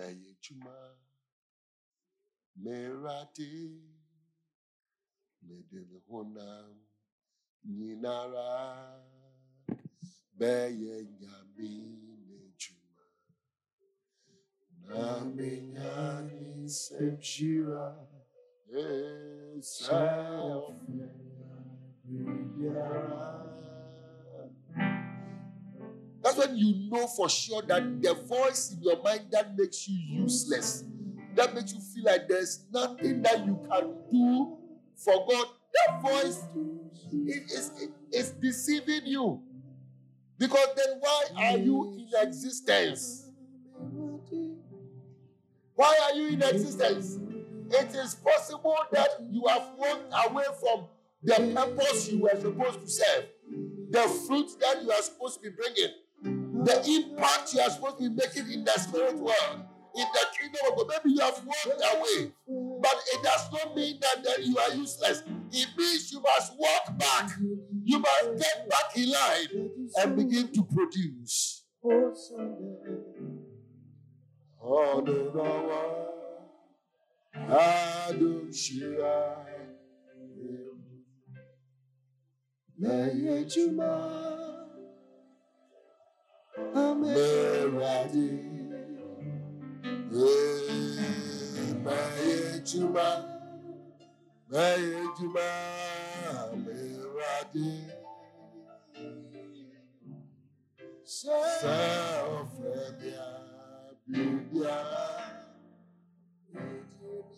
meyejuma merade medele honam nyinara beye nyami nejuma na menyani semshira self That's when you know for sure that the voice in your mind that makes you useless, that makes you feel like there's nothing that you can do for God, that voice is, is, is deceiving you. Because then why are you in existence? Why are you in existence? It is possible that you have walked away from the purpose you were supposed to serve, the fruit that you are supposed to be bringing the impact you are supposed to be making in the spirit world, in the kingdom of God. Maybe you have walked away, but it does not mean that, that you are useless. It means you must walk back. You must get back in line and begin to produce.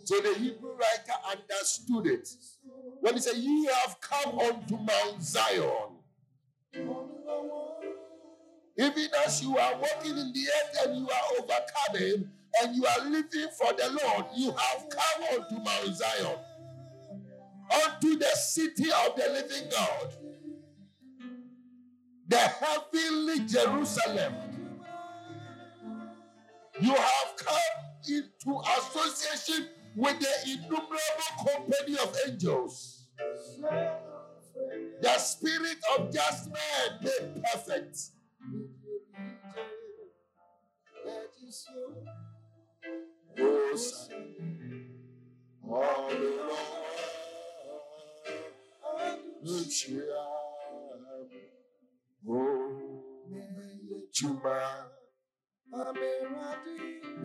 So the Hebrew writer understood it. When he said, Ye have come unto Mount Zion. Even as you are walking in the earth and you are overcoming and you are living for the Lord, you have come unto Mount Zion, unto the city of the living God, the heavenly Jerusalem. You have come into association with the innumerable company of angels. The spirit of just man made perfect. Is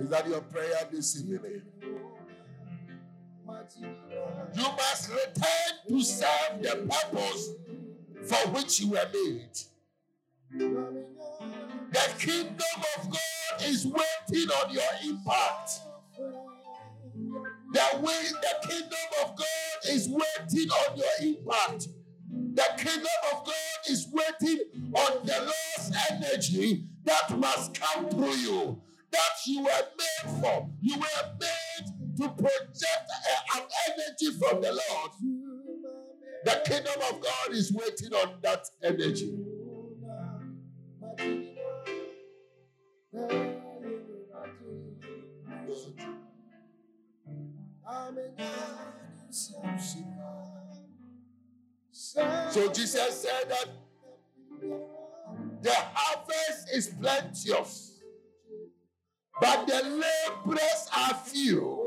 that your prayer this evening? You must return to serve the purpose for which you were made. The kingdom of God is waiting on your impact. The way the kingdom of God is waiting on your impact. The kingdom of God is waiting on the Lord's energy that must come through you. That you were made for. You were made to project an energy from the Lord. The kingdom of God is waiting on that energy. So Jesus said that the harvest is plenteous, but the laborers are few.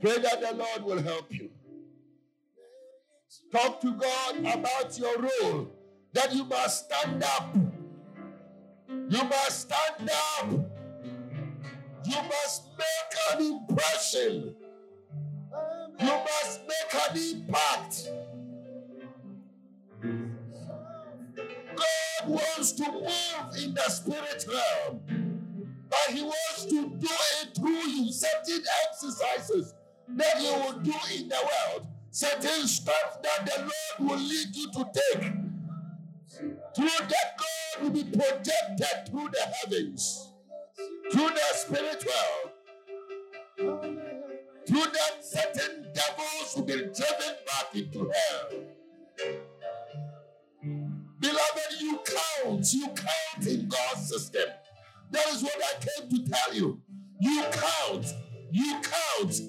Pray that the Lord will help you. Talk to God about your role, that you must stand up. You must stand up. You must make an impression. You must make an impact. God wants to move in the spirit realm, but He wants to do it through you. Certain exercises that you will do in the world, certain steps that the Lord will lead you to take. Through that, God will be projected through the heavens, through the spiritual. Through that, certain devils will be driven back into hell. Beloved, you count. You count in God's system. That is what I came to tell you. You count. You count.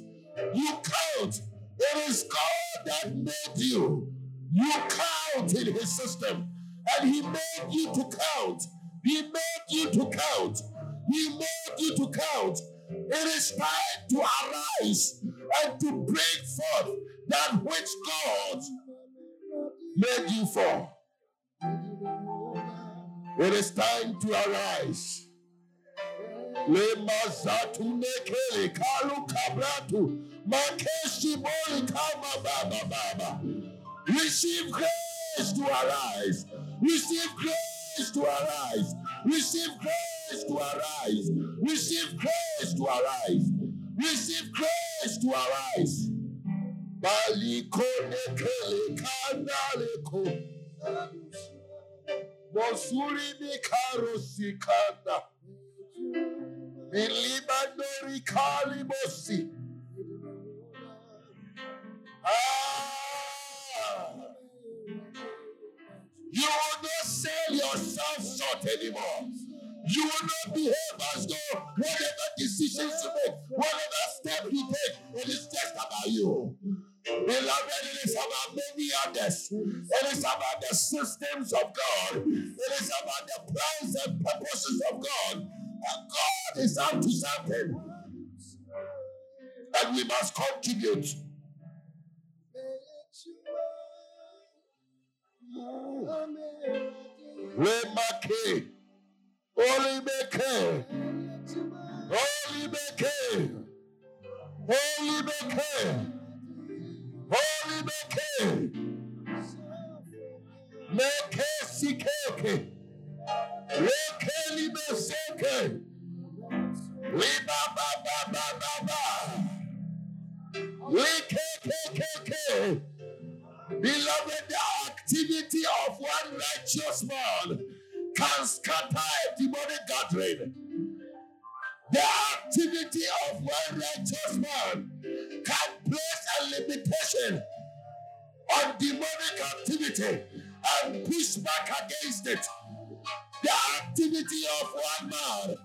You count. It is God that made you. You count in His system. And he made you to count. He made you to count. He made you to count. It is time to arise and to bring forth that which God made you for. It is time to arise. Kama. Receive grace to arise. Receive grace to arise. Receive grace to arise. Receive grace to arise. Receive grace to arise. Baliko nekele kanaleko. Mosuri mikaro sikanda. Milima nori kalimosi. Ah. You will not sell yourself short anymore. You will not behave as though whatever decisions you make, whatever step you take, it is just about you. Beloved, it is about many others. It is about the systems of God. It is about the plans and purposes of God. And God is up to something. And we must contribute. Remake. Holy Beke. Holy Beke. Holy Beke. Holy Beke. Meke Sikeke. Rekeli Beseke. Liba ba ba ba ba ba. Likekekeke. Beloved, the activity of one righteous man can scatter a demonic gathering. The activity of one righteous man can place a limitation on demonic activity and push back against it. The activity of one man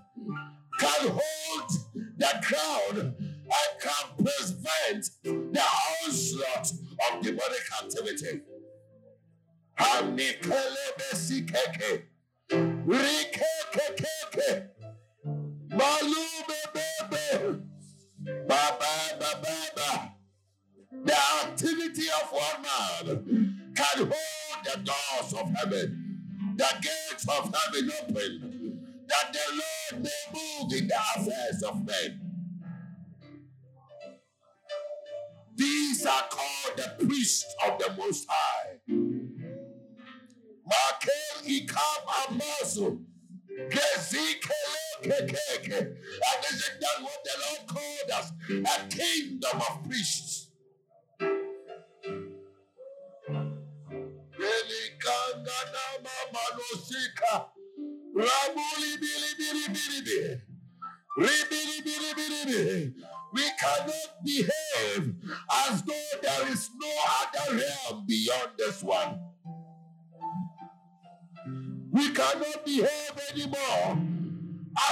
can hold the crown and can prevent the onslaught of demonic activity. The activity of one man can hold the doors of heaven, the gates of heaven open, that the Lord may move in the affairs of men. These are called the priests of the Most High. Makel ikam kekeke. And isn't that what the Lord called us? A kingdom of priests. Relikangana mamalosika. Ramuli bili bili bili bili. We cannot behave as though there is no other realm beyond this one. We cannot behave anymore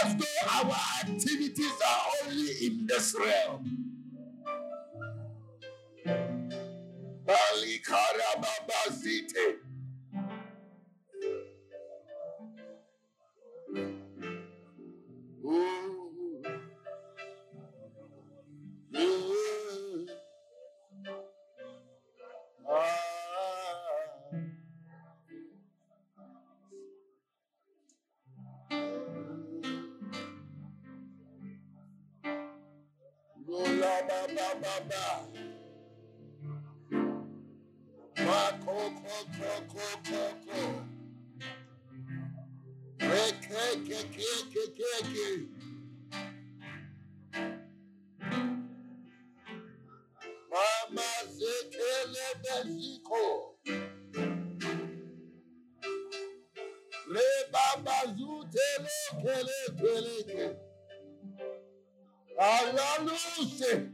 as though our activities are only in this realm. Ba ba ba ba. Ma ko ke ke ke ke ke ke. Alaluse.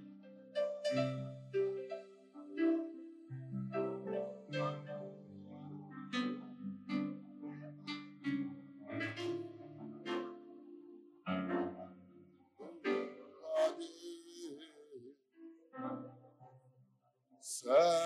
Self-redia,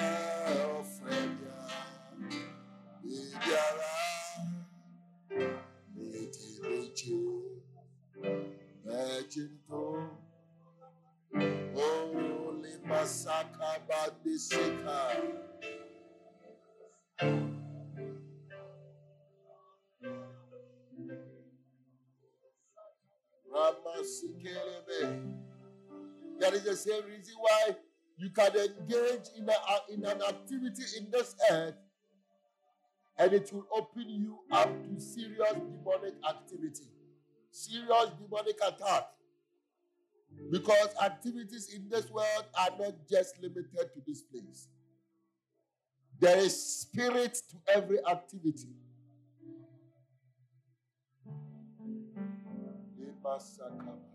That is the same reason why you can engage in, a, uh, in an activity in this earth and it will open you up to serious demonic activity, serious demonic attack. Because activities in this world are not just limited to this place. There is spirit to every activity. Oh,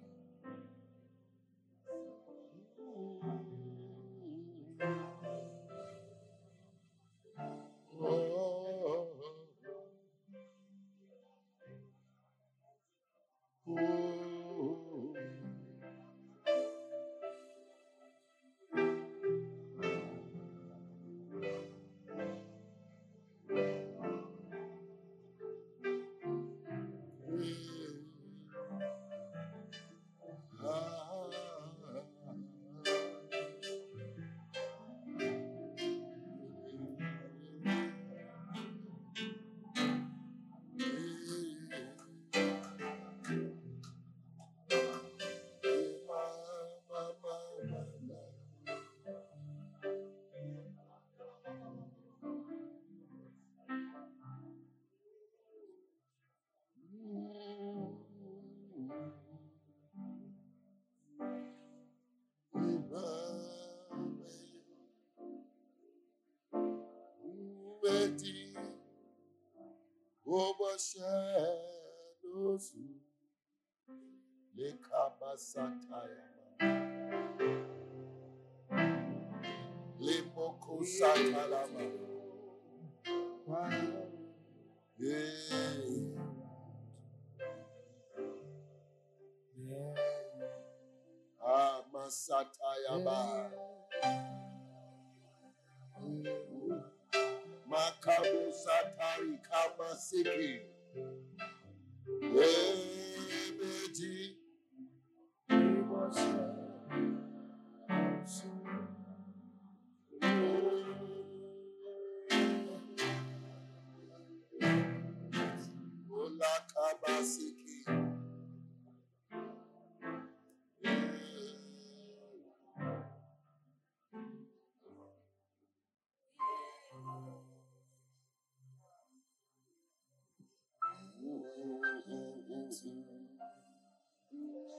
overshadows you. Lekabasataya. Limoko satalama. Yeah. Ah, masataya ba. Satari kamasiki. Ebedi. Olakabasiki.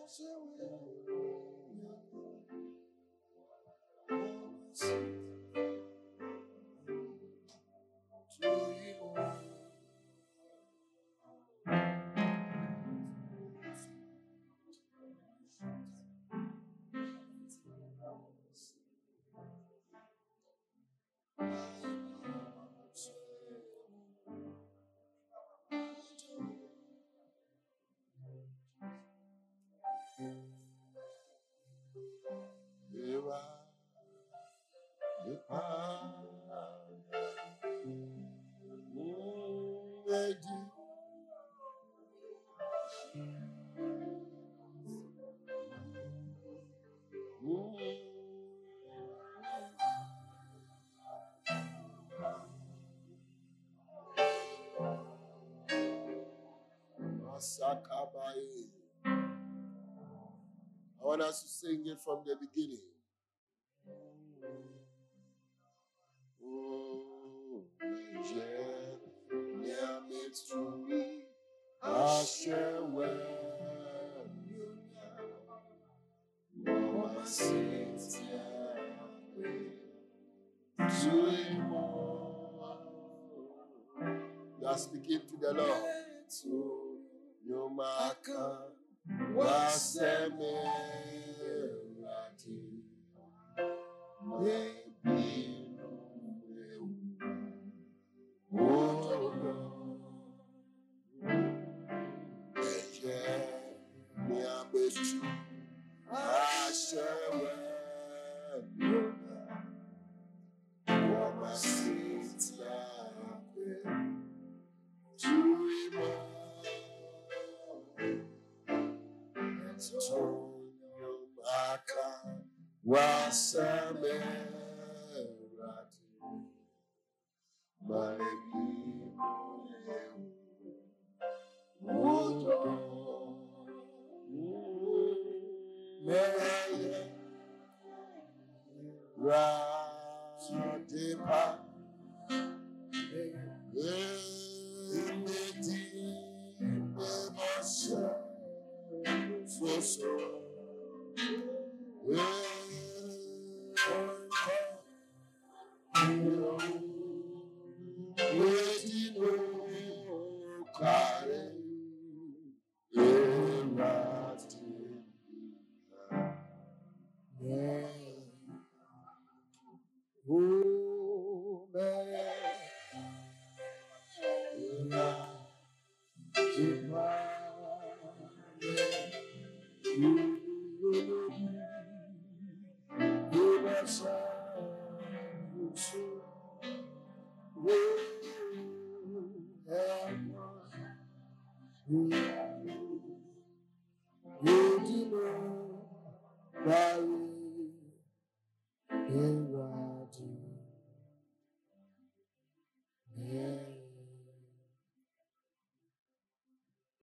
Ewa, Masakabaye. I want us to sing it from the beginning. Oh, are speaking to the Lord. No matter wasemerati maybe Wasemerati Bye.